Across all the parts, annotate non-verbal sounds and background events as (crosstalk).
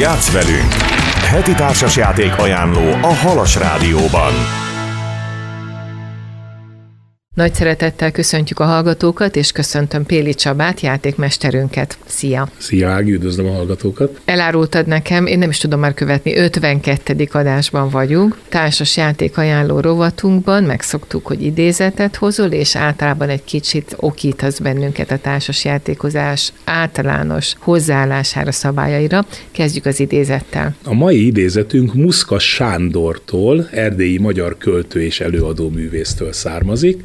Játsz velünk! Heti társasjáték ajánló a Halas Rádióban. Nagy szeretettel köszöntjük a hallgatókat, és köszöntöm Péli Csabát, játékmesterünket. Szia! Szia Ági, üdvözlöm a hallgatókat! Elárultad nekem, én nem is tudom már követni, 52. adásban vagyunk. Társas játék ajánló rovatunkban megszoktuk, hogy idézetet hozol, és általában egy kicsit okítasz bennünket a társas játékozás általános hozzáállására, szabályaira. Kezdjük az idézettel. A mai idézetünk Muszka Sándortól, erdélyi magyar költő és előadó művésztől származik.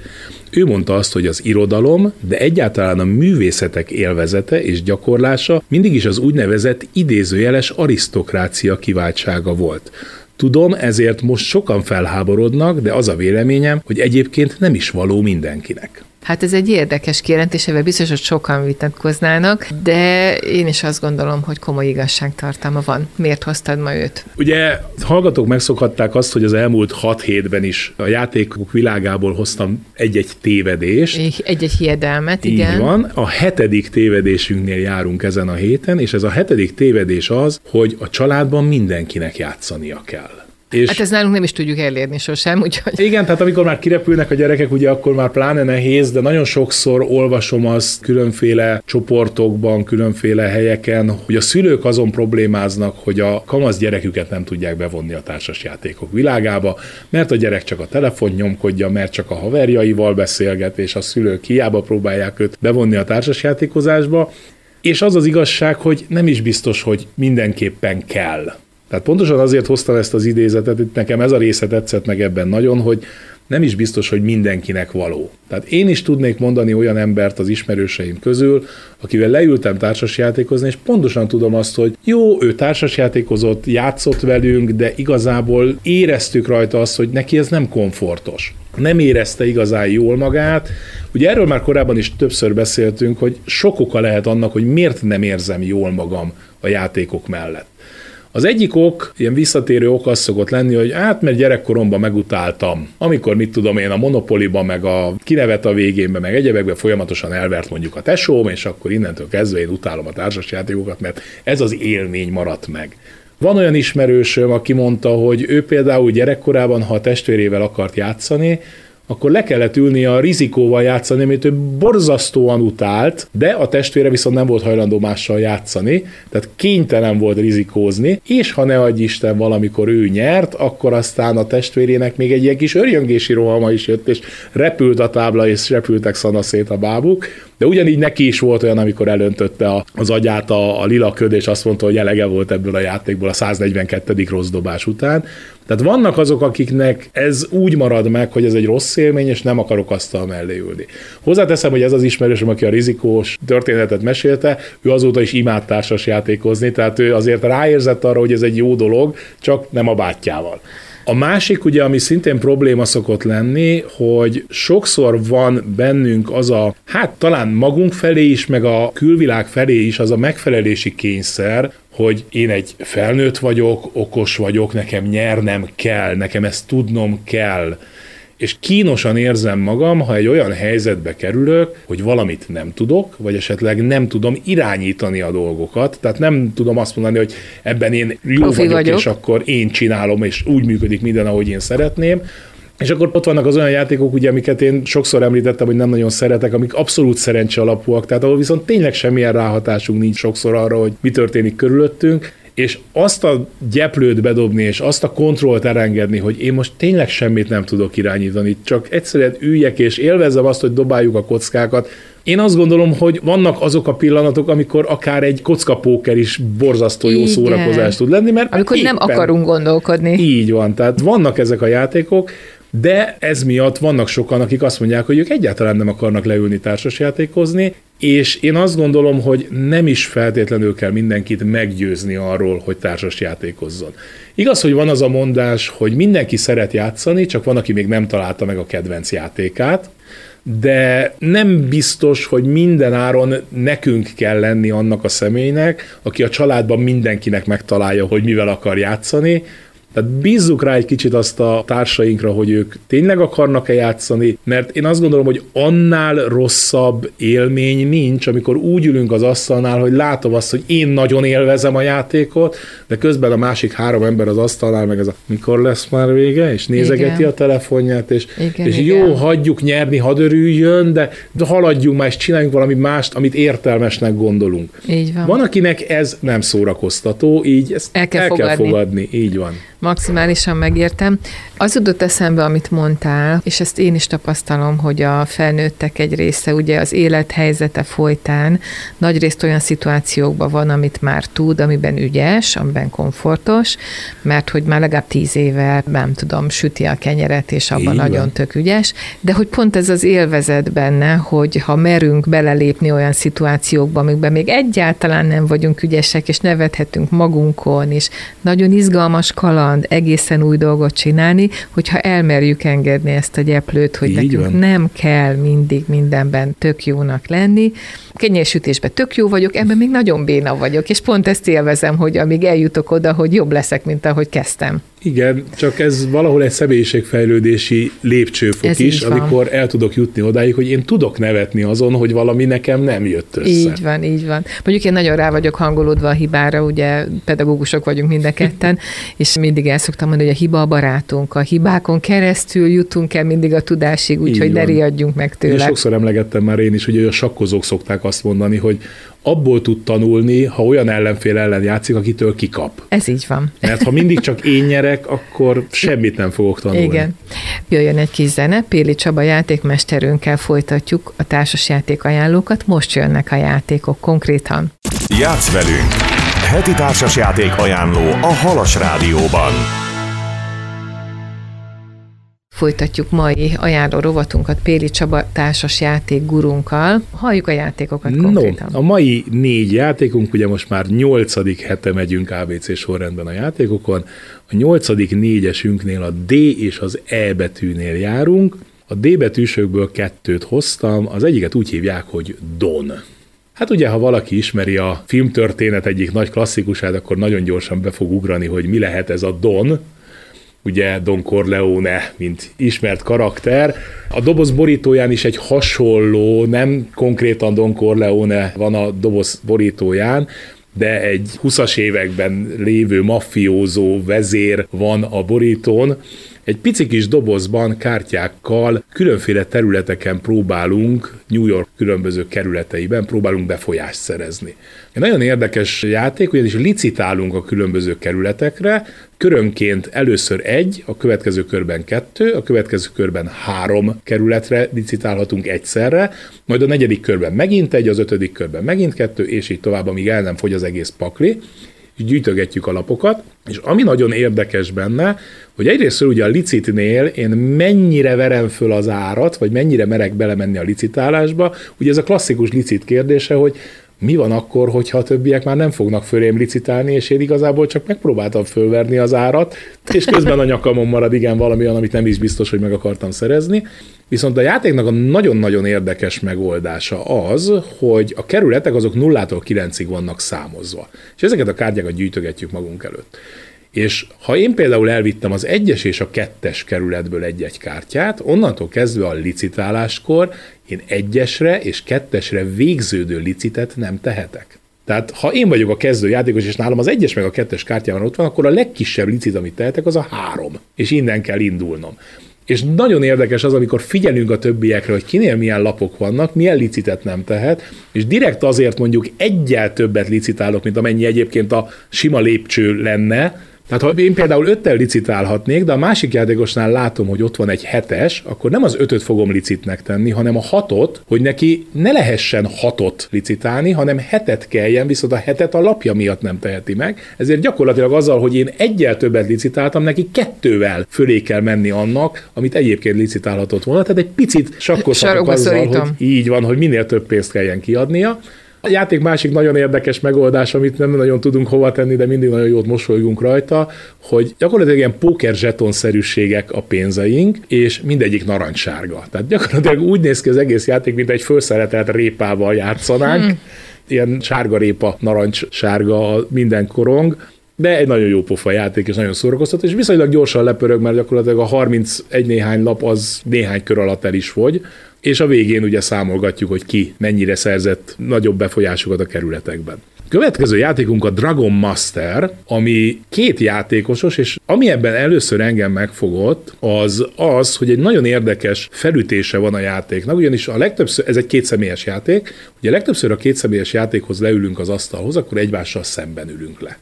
Ő mondta azt, hogy az irodalom, de egyáltalán a művészetek élvezete és gyakorlása mindig is az úgynevezett idézőjeles arisztokrácia kiváltsága volt. Tudom, ezért most sokan felháborodnak, de az a véleményem, hogy egyébként nem is való mindenkinek. Hát ez egy érdekes kijelentés, ebben biztos, hogy sokan vitatkoznának, de én is azt gondolom, hogy komoly igazságtartalma van. Miért hoztad ma őt? Ugye hallgatók megszokhatták azt, hogy az elmúlt hat hétben is a játékok világából hoztam egy-egy tévedést. Egy-egy hiedelmet, Így igen. van. A hetedik tévedésünknél járunk ezen a héten, és ez a hetedik tévedés az, hogy a családban mindenkinek játszania kell. És hát ez nálunk nem is tudjuk elérni sosem, úgyhogy... Igen, tehát amikor már kirepülnek a gyerekek, ugye akkor már pláne nehéz, de nagyon sokszor olvasom azt különféle csoportokban, különféle helyeken, hogy a szülők azon problémáznak, hogy a kamasz gyereküket nem tudják bevonni a társasjátékok világába, mert a gyerek csak a telefon nyomkodja, mert csak a haverjaival beszélget, és a szülők hiába próbálják őt bevonni a társasjátékozásba, és az az igazság, hogy nem is biztos, hogy mindenképpen kell. Tehát pontosan azért hoztam ezt az idézetet, hogy nekem ez a része tetszett meg ebben nagyon, hogy nem is biztos, hogy mindenkinek való. Tehát én is tudnék mondani olyan embert az ismerőseim közül, akivel leültem társasjátékozni, és pontosan tudom azt, hogy jó, ő társasjátékozott, játszott velünk, de igazából éreztük rajta azt, hogy neki ez nem komfortos. Nem érezte igazán jól magát. Ugye erről már korábban is többször beszéltünk, hogy sok oka lehet annak, hogy miért nem érzem jól magam a játékok mellett. Az egyik ok, ilyen visszatérő ok az szokott lenni, hogy hát mert gyerekkoromban megutáltam. Amikor mit tudom én a monopoliba, meg a kinevet a végénbe, meg egyebekbe folyamatosan elvert mondjuk a tesóm, és akkor innentől kezdve én utálom a társasjátékokat, mert ez az élmény maradt meg. Van olyan ismerősöm, aki mondta, hogy ő például gyerekkorában, ha a testvérével akart játszani, akkor le kellett ülni a rizikóval játszani, amit ő borzasztóan utált, de a testvére viszont nem volt hajlandó mással játszani, tehát kénytelen volt rizikózni, és ha ne adj Isten valamikor ő nyert, akkor aztán a testvérének még egy ilyen kis örjöngési rohama is jött, és repült a tábla, és repültek szanaszét a bábuk, de ugyanígy neki is volt olyan, amikor elöntötte az agyát a, a lila köd, és azt mondta, hogy elege volt ebből a játékból a 142. rossz dobás után. Tehát vannak azok, akiknek ez úgy marad meg, hogy ez egy rossz élmény, és nem akarok asztal mellé ülni. Hozzáteszem, hogy ez az ismerősöm, aki a rizikós történetet mesélte, ő azóta is imád társas játékozni, tehát ő azért ráérzett arra, hogy ez egy jó dolog, csak nem a bátyjával. A másik, ugye, ami szintén probléma szokott lenni, hogy sokszor van bennünk az a, hát talán magunk felé is, meg a külvilág felé is az a megfelelési kényszer, hogy én egy felnőtt vagyok, okos vagyok, nekem nyernem kell, nekem ezt tudnom kell és kínosan érzem magam, ha egy olyan helyzetbe kerülök, hogy valamit nem tudok, vagy esetleg nem tudom irányítani a dolgokat, tehát nem tudom azt mondani, hogy ebben én jó Profi vagyok, vagyok, és akkor én csinálom, és úgy működik minden, ahogy én szeretném, és akkor ott vannak az olyan játékok, ugye, amiket én sokszor említettem, hogy nem nagyon szeretek, amik abszolút szerencse alapúak, tehát ahol viszont tényleg semmilyen ráhatásunk nincs sokszor arra, hogy mi történik körülöttünk, és azt a gyeplőt bedobni, és azt a kontrollt elengedni, hogy én most tényleg semmit nem tudok irányítani, csak egyszerűen üljek és élvezem azt, hogy dobáljuk a kockákat, én azt gondolom, hogy vannak azok a pillanatok, amikor akár egy kockapóker is borzasztó jó Igen. szórakozás tud lenni, mert amikor éppen, nem akarunk gondolkodni. Így van, tehát vannak ezek a játékok, de ez miatt vannak sokan, akik azt mondják, hogy ők egyáltalán nem akarnak leülni társasjátékozni, és én azt gondolom, hogy nem is feltétlenül kell mindenkit meggyőzni arról, hogy társas játékozzon. Igaz, hogy van az a mondás, hogy mindenki szeret játszani, csak van, aki még nem találta meg a kedvenc játékát, de nem biztos, hogy minden áron nekünk kell lenni annak a személynek, aki a családban mindenkinek megtalálja, hogy mivel akar játszani, Tehát bízzuk rá egy kicsit azt a társainkra, hogy ők tényleg akarnak-e játszani, mert én azt gondolom, hogy annál rosszabb élmény nincs, amikor úgy ülünk az asztalnál, hogy látom azt, hogy én nagyon élvezem a játékot, de közben a másik három ember az asztalnál, meg ez a mikor lesz már vége, és nézegeti igen. a telefonját, és, igen, és igen. jó, hagyjuk nyerni, hadd örüljön, de, de haladjunk már, és csináljunk valami mást, amit értelmesnek gondolunk. Így van. Van, akinek ez nem szórakoztató, így ezt el kell, el fogadni. kell fogadni. Így van maximálisan megértem. Az jutott eszembe, amit mondtál, és ezt én is tapasztalom, hogy a felnőttek egy része ugye az élethelyzete folytán nagyrészt olyan szituációkban van, amit már tud, amiben ügyes, amiben komfortos, mert hogy már legalább tíz éve, nem tudom, süti a kenyeret, és abban Igen. nagyon tök ügyes, de hogy pont ez az élvezet benne, hogy ha merünk belelépni olyan szituációkba, amikben még egyáltalán nem vagyunk ügyesek, és nevethetünk magunkon, és nagyon izgalmas kaland, kaland, egészen új dolgot csinálni, hogyha elmerjük engedni ezt a gyeplőt, hogy Így nekünk van. nem kell mindig mindenben tök jónak lenni. Kenyérsütésben tök jó vagyok, ebben még nagyon béna vagyok, és pont ezt élvezem, hogy amíg eljutok oda, hogy jobb leszek, mint ahogy kezdtem. Igen, csak ez valahol egy személyiségfejlődési lépcsőfok ez is, amikor el tudok jutni odáig, hogy én tudok nevetni azon, hogy valami nekem nem jött össze. Így van, így van. Mondjuk én nagyon rá vagyok hangolódva a hibára, ugye pedagógusok vagyunk mind a ketten, (laughs) és mindig el szoktam mondani, hogy a hiba a barátunk. A hibákon keresztül jutunk el mindig a tudásig, úgyhogy ne riadjunk meg tőle. Én sokszor emlegettem már én is, hogy a sakkozók szokták azt mondani, hogy abból tud tanulni, ha olyan ellenfél ellen játszik, akitől kikap. Ez így van. Mert ha mindig csak én nyerek, akkor semmit nem fogok tanulni. Igen. Jöjjön egy kis zene, Péli Csaba játékmesterünkkel folytatjuk a társasjáték ajánlókat, most jönnek a játékok konkrétan. Játsz velünk! Heti társasjáték ajánló a Halas Rádióban. Folytatjuk mai ajánló rovatunkat Péli Csaba társas játék gurunkkal. Halljuk a játékokat konkrétan. No, a mai négy játékunk, ugye most már nyolcadik hete megyünk ABC sorrendben a játékokon. A nyolcadik négyesünknél a D és az E betűnél járunk. A D betűsökből kettőt hoztam, az egyiket úgy hívják, hogy Don. Hát ugye, ha valaki ismeri a filmtörténet egyik nagy klasszikusát, akkor nagyon gyorsan be fog ugrani, hogy mi lehet ez a Don, ugye Don Corleone, mint ismert karakter. A doboz borítóján is egy hasonló, nem konkrétan Don Corleone van a doboz borítóján, de egy 20-as években lévő maffiózó vezér van a borítón, egy pici kis dobozban kártyákkal különféle területeken próbálunk, New York különböző kerületeiben próbálunk befolyást szerezni. Egy nagyon érdekes játék, ugyanis licitálunk a különböző kerületekre, körönként először egy, a következő körben kettő, a következő körben három kerületre licitálhatunk egyszerre, majd a negyedik körben megint egy, az ötödik körben megint kettő, és így tovább, amíg el nem fogy az egész pakli és gyűjtögetjük a lapokat, és ami nagyon érdekes benne, hogy egyrészt ugye a licitnél én mennyire verem föl az árat, vagy mennyire merek belemenni a licitálásba, ugye ez a klasszikus licit kérdése, hogy mi van akkor, hogyha a többiek már nem fognak fölém licitálni, és én igazából csak megpróbáltam fölverni az árat, és közben a nyakamon marad igen valami olyan, amit nem is biztos, hogy meg akartam szerezni. Viszont a játéknak a nagyon-nagyon érdekes megoldása az, hogy a kerületek azok nullától kilencig vannak számozva. És ezeket a kártyákat gyűjtögetjük magunk előtt. És ha én például elvittem az egyes és a kettes kerületből egy-egy kártyát, onnantól kezdve a licitáláskor én egyesre és kettesre végződő licitet nem tehetek. Tehát ha én vagyok a kezdő játékos, és nálam az egyes meg a kettes kártyában ott van, akkor a legkisebb licit, amit tehetek, az a három. És innen kell indulnom. És nagyon érdekes az, amikor figyelünk a többiekre, hogy kinél milyen lapok vannak, milyen licitet nem tehet, és direkt azért mondjuk egyel többet licitálok, mint amennyi egyébként a sima lépcső lenne, tehát ha én például öttel licitálhatnék, de a másik játékosnál látom, hogy ott van egy hetes, akkor nem az ötöt fogom licitnek tenni, hanem a hatot, hogy neki ne lehessen hatot licitálni, hanem hetet kelljen, viszont a hetet a lapja miatt nem teheti meg. Ezért gyakorlatilag azzal, hogy én egyel többet licitáltam, neki kettővel fölé kell menni annak, amit egyébként licitálhatott volna. Tehát egy picit sakkozhatok azzal, hogy így van, hogy minél több pénzt kelljen kiadnia. A játék másik nagyon érdekes megoldás, amit nem nagyon tudunk hova tenni, de mindig nagyon jót mosolygunk rajta, hogy gyakorlatilag ilyen póker zsetonszerűségek a pénzeink, és mindegyik narancssárga. Tehát gyakorlatilag úgy néz ki az egész játék, mint egy felszeretelt répával játszanánk. Hmm. Ilyen sárga répa, narancs sárga minden korong, de egy nagyon jó pofa játék, és nagyon szórakoztató, és viszonylag gyorsan lepörög, mert gyakorlatilag a 31 néhány lap az néhány kör alatt el is fogy, és a végén ugye számolgatjuk, hogy ki mennyire szerzett nagyobb befolyásokat a kerületekben. Következő játékunk a Dragon Master, ami két játékosos, és ami ebben először engem megfogott, az az, hogy egy nagyon érdekes felütése van a játéknak, ugyanis a legtöbbször, ez egy kétszemélyes játék, ugye legtöbbször a kétszemélyes játékhoz leülünk az asztalhoz, akkor egymással szemben ülünk le.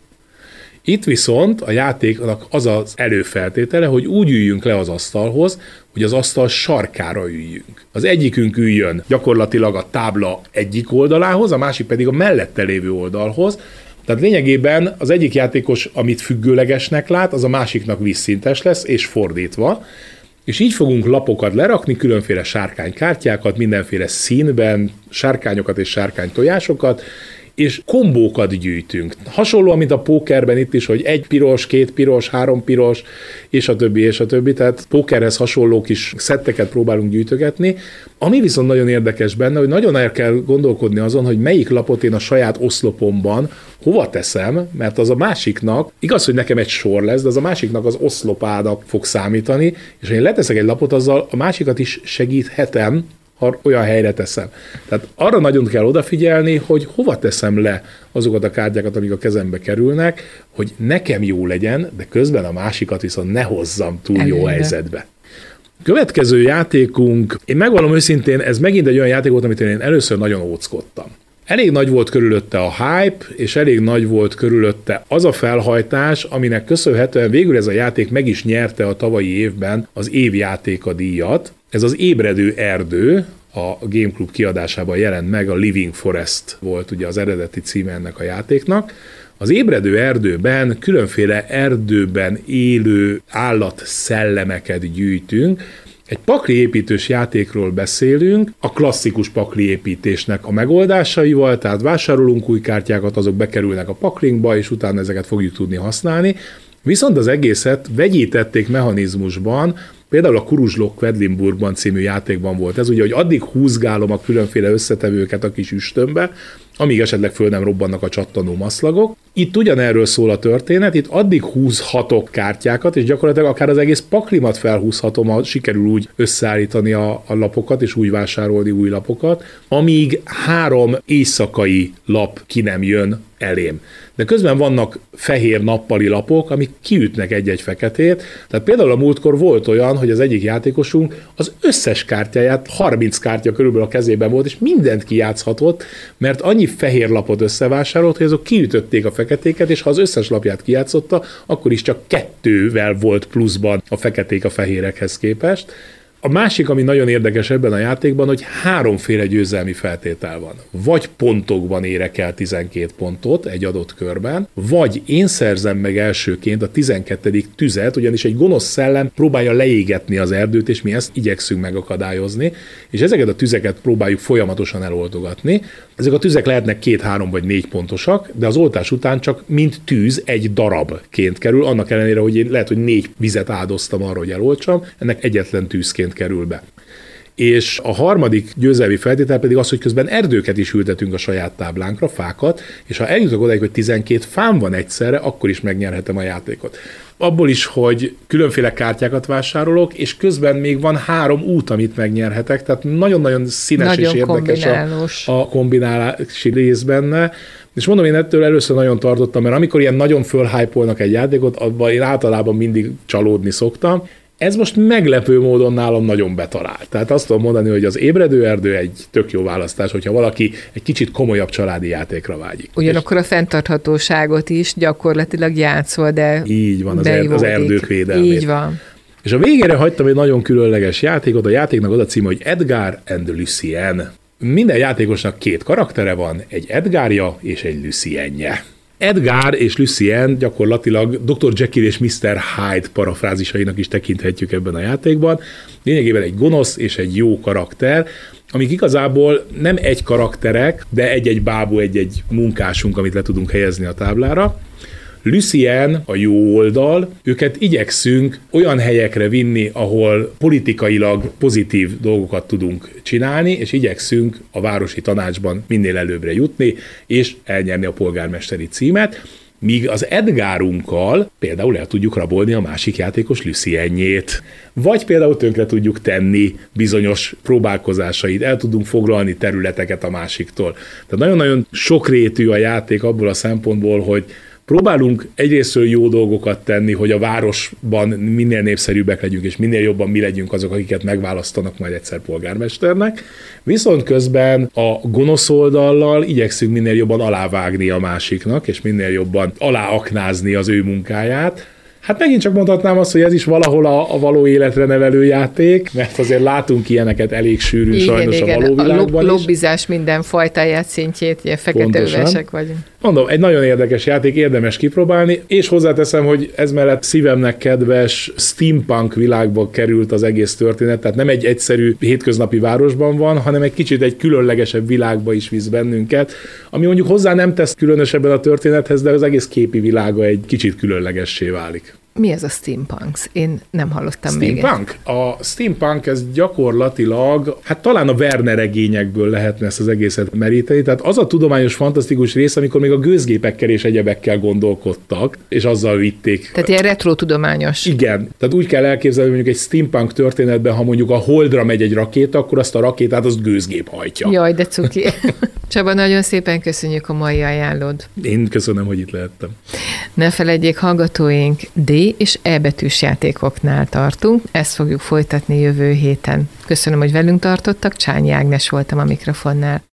Itt viszont a játéknak az az előfeltétele, hogy úgy üljünk le az asztalhoz, hogy az asztal sarkára üljünk. Az egyikünk üljön gyakorlatilag a tábla egyik oldalához, a másik pedig a mellette lévő oldalhoz, tehát lényegében az egyik játékos, amit függőlegesnek lát, az a másiknak vízszintes lesz, és fordítva. És így fogunk lapokat lerakni, különféle sárkánykártyákat, mindenféle színben, sárkányokat és sárkánytojásokat, és kombókat gyűjtünk. Hasonló, mint a pókerben itt is, hogy egy piros, két piros, három piros, és a többi, és a többi, tehát pókerhez hasonló kis szetteket próbálunk gyűjtögetni. Ami viszont nagyon érdekes benne, hogy nagyon el kell gondolkodni azon, hogy melyik lapot én a saját oszlopomban hova teszem, mert az a másiknak, igaz, hogy nekem egy sor lesz, de az a másiknak az oszlopának fog számítani, és ha én leteszek egy lapot, azzal a másikat is segíthetem, olyan helyre teszem. Tehát arra nagyon kell odafigyelni, hogy hova teszem le azokat a kártyákat, amik a kezembe kerülnek, hogy nekem jó legyen, de közben a másikat viszont ne hozzam túl Előre. jó helyzetbe. Következő játékunk, én megvallom őszintén, ez megint egy olyan játék volt, amit én először nagyon óckodtam. Elég nagy volt körülötte a hype, és elég nagy volt körülötte az a felhajtás, aminek köszönhetően végül ez a játék meg is nyerte a tavalyi évben az évjátéka díjat. Ez az Ébredő Erdő, a Game Club kiadásában jelent meg, a Living Forest volt ugye az eredeti címe ennek a játéknak. Az ébredő erdőben különféle erdőben élő állat szellemeket gyűjtünk, egy pakli építős játékról beszélünk, a klasszikus pakli építésnek a megoldásaival, tehát vásárolunk új kártyákat, azok bekerülnek a paklinkba, és utána ezeket fogjuk tudni használni. Viszont az egészet vegyítették mechanizmusban, Például a Kuruzslok Quedlinburgban című játékban volt ez, ugye, hogy addig húzgálom a különféle összetevőket a kis üstömbe, amíg esetleg föl nem robbannak a csattanó maszlagok. Itt ugyanerről szól a történet, itt addig húzhatok kártyákat, és gyakorlatilag akár az egész paklimat felhúzhatom, ha sikerül úgy összeállítani a, a lapokat, és úgy vásárolni új lapokat, amíg három éjszakai lap ki nem jön elém. De közben vannak fehér nappali lapok, amik kiütnek egy-egy feketét. Tehát például a múltkor volt olyan, hogy az egyik játékosunk az összes kártyáját, 30 kártya körülbelül a kezében volt, és mindent kijátszhatott, mert annyi fehér lapot összevásárolt, hogy azok kiütötték a feketéket, és ha az összes lapját kijátszotta, akkor is csak kettővel volt pluszban a feketék a fehérekhez képest. A másik, ami nagyon érdekes ebben a játékban, hogy háromféle győzelmi feltétel van. Vagy pontokban érek el 12 pontot egy adott körben, vagy én szerzem meg elsőként a 12. tüzet, ugyanis egy gonosz szellem próbálja leégetni az erdőt, és mi ezt igyekszünk megakadályozni, és ezeket a tüzeket próbáljuk folyamatosan eloltogatni. Ezek a tüzek lehetnek két, három vagy négy pontosak, de az oltás után csak mint tűz egy darabként kerül, annak ellenére, hogy én lehet, hogy négy vizet áldoztam arra, hogy eloltsam, ennek egyetlen tűzként kerül be. És a harmadik győzelmi feltétel pedig az, hogy közben erdőket is ültetünk a saját táblánkra, fákat, és ha eljutok odáig, hogy 12 fám van egyszerre, akkor is megnyerhetem a játékot. Abból is, hogy különféle kártyákat vásárolok, és közben még van három út, amit megnyerhetek, tehát nagyon-nagyon színes nagyon és érdekes a, a kombinálási rész benne. És mondom, én ettől először nagyon tartottam, mert amikor ilyen nagyon fölhypolnak egy játékot, abban én általában mindig csalódni szoktam, ez most meglepő módon nálam nagyon betalált. Tehát azt tudom mondani, hogy az ébredő erdő egy tök jó választás, hogyha valaki egy kicsit komolyabb családi játékra vágyik. Ugyanakkor a fenntarthatóságot is gyakorlatilag játszol, de Így van, az, er, az erdők védelmét. Így van. És a végére hagytam egy nagyon különleges játékot, a játéknak az a címe, hogy Edgar and Lucien. Minden játékosnak két karaktere van, egy Edgarja és egy Lucienje. Edgar és Lucien gyakorlatilag Dr. Jekyll és Mr. Hyde parafrázisainak is tekinthetjük ebben a játékban. Lényegében egy gonosz és egy jó karakter, amik igazából nem egy karakterek, de egy-egy bábú, egy-egy munkásunk, amit le tudunk helyezni a táblára. Lucien a jó oldal, őket igyekszünk olyan helyekre vinni, ahol politikailag pozitív dolgokat tudunk csinálni, és igyekszünk a városi tanácsban minél előbbre jutni, és elnyerni a polgármesteri címet. míg az Edgárunkkal például el tudjuk rabolni a másik játékos Luciennyét, vagy például tönkre tudjuk tenni bizonyos próbálkozásait, el tudunk foglalni területeket a másiktól. Tehát nagyon-nagyon sokrétű a játék abból a szempontból, hogy próbálunk egyrésztről jó dolgokat tenni, hogy a városban minél népszerűbbek legyünk, és minél jobban mi legyünk azok, akiket megválasztanak majd egyszer polgármesternek, viszont közben a gonosz oldallal igyekszünk minél jobban alávágni a másiknak, és minél jobban aláaknázni az ő munkáját, Hát megint csak mondhatnám azt, hogy ez is valahol a, a való életre nevelő játék, mert azért látunk ilyeneket elég sűrűn igen, sajnos igen. a való világban a lobbizás minden fajtáját szintjét, ugye fekete övesek vagyunk. Mondom, egy nagyon érdekes játék, érdemes kipróbálni, és hozzáteszem, hogy ez mellett szívemnek kedves steampunk világba került az egész történet, tehát nem egy egyszerű hétköznapi városban van, hanem egy kicsit egy különlegesebb világba is visz bennünket, ami mondjuk hozzá nem tesz különösebben a történethez, de az egész képi világa egy kicsit különlegessé válik. Mi ez a steampunk? Én nem hallottam steampunk? még. A steampunk ez gyakorlatilag, hát talán a Werner regényekből lehetne ezt az egészet meríteni. Tehát az a tudományos, fantasztikus rész, amikor még a gőzgépekkel és egyebekkel gondolkodtak, és azzal vitték. Tehát ilyen retro tudományos. Igen. Tehát úgy kell elképzelni, hogy mondjuk egy steampunk történetben, ha mondjuk a Holdra megy egy rakéta, akkor azt a rakétát az gőzgép hajtja. Jaj, de cuki. (laughs) Csaba, nagyon szépen köszönjük a mai ajánlód. Én köszönöm, hogy itt lehettem. Ne felejtjék hallgatóink, D és E betűs játékoknál tartunk, ezt fogjuk folytatni jövő héten. Köszönöm, hogy velünk tartottak, Csányi Ágnes voltam a mikrofonnál.